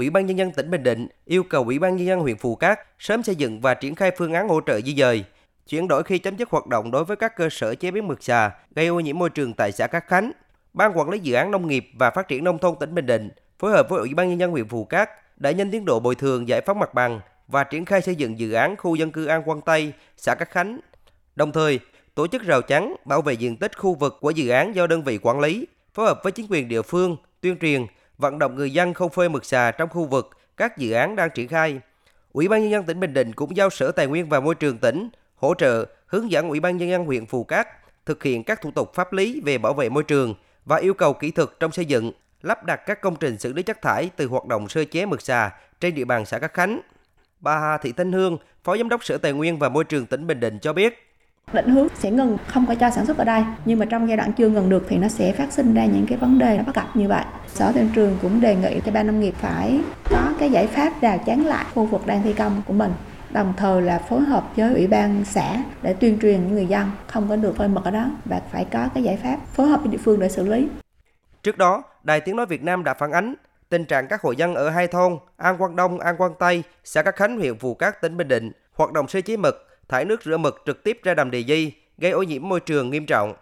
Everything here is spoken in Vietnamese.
Ủy ban nhân dân tỉnh Bình Định yêu cầu Ủy ban nhân dân huyện Phù Cát sớm xây dựng và triển khai phương án hỗ trợ di dời, chuyển đổi khi chấm dứt hoạt động đối với các cơ sở chế biến mực xà gây ô nhiễm môi trường tại xã Cát Khánh. Ban quản lý dự án nông nghiệp và phát triển nông thôn tỉnh Bình Định phối hợp với Ủy ban nhân dân huyện Phù Cát đẩy nhanh tiến độ bồi thường giải phóng mặt bằng và triển khai xây dựng dự án khu dân cư An Quang Tây, xã Cát Khánh. Đồng thời, tổ chức rào chắn bảo vệ diện tích khu vực của dự án do đơn vị quản lý, phối hợp với chính quyền địa phương tuyên truyền, vận động người dân không phơi mực xà trong khu vực các dự án đang triển khai. Ủy ban nhân dân tỉnh Bình Định cũng giao Sở Tài nguyên và Môi trường tỉnh hỗ trợ hướng dẫn Ủy ban nhân dân huyện Phù Cát thực hiện các thủ tục pháp lý về bảo vệ môi trường và yêu cầu kỹ thuật trong xây dựng, lắp đặt các công trình xử lý chất thải từ hoạt động sơ chế mực xà trên địa bàn xã Cát Khánh. Bà Hà Thị Thanh Hương, Phó Giám đốc Sở Tài nguyên và Môi trường tỉnh Bình Định cho biết, định hướng sẽ ngừng không có cho sản xuất ở đây. Nhưng mà trong giai đoạn chưa ngừng được thì nó sẽ phát sinh ra những cái vấn đề nó bất cập như vậy. Sở tuyên trường cũng đề nghị cho ban nông nghiệp phải có cái giải pháp rào chắn lại khu vực đang thi công của mình đồng thời là phối hợp với ủy ban xã để tuyên truyền những người dân không có được phơi mật ở đó và phải có cái giải pháp phối hợp với địa phương để xử lý. Trước đó, Đài Tiếng Nói Việt Nam đã phản ánh tình trạng các hộ dân ở hai thôn An Quang Đông, An Quang Tây, xã Cát Khánh, huyện Phù Cát, tỉnh Bình Định hoạt động sơ chế mực, thải nước rửa mực trực tiếp ra đầm Đề Di, gây ô nhiễm môi trường nghiêm trọng.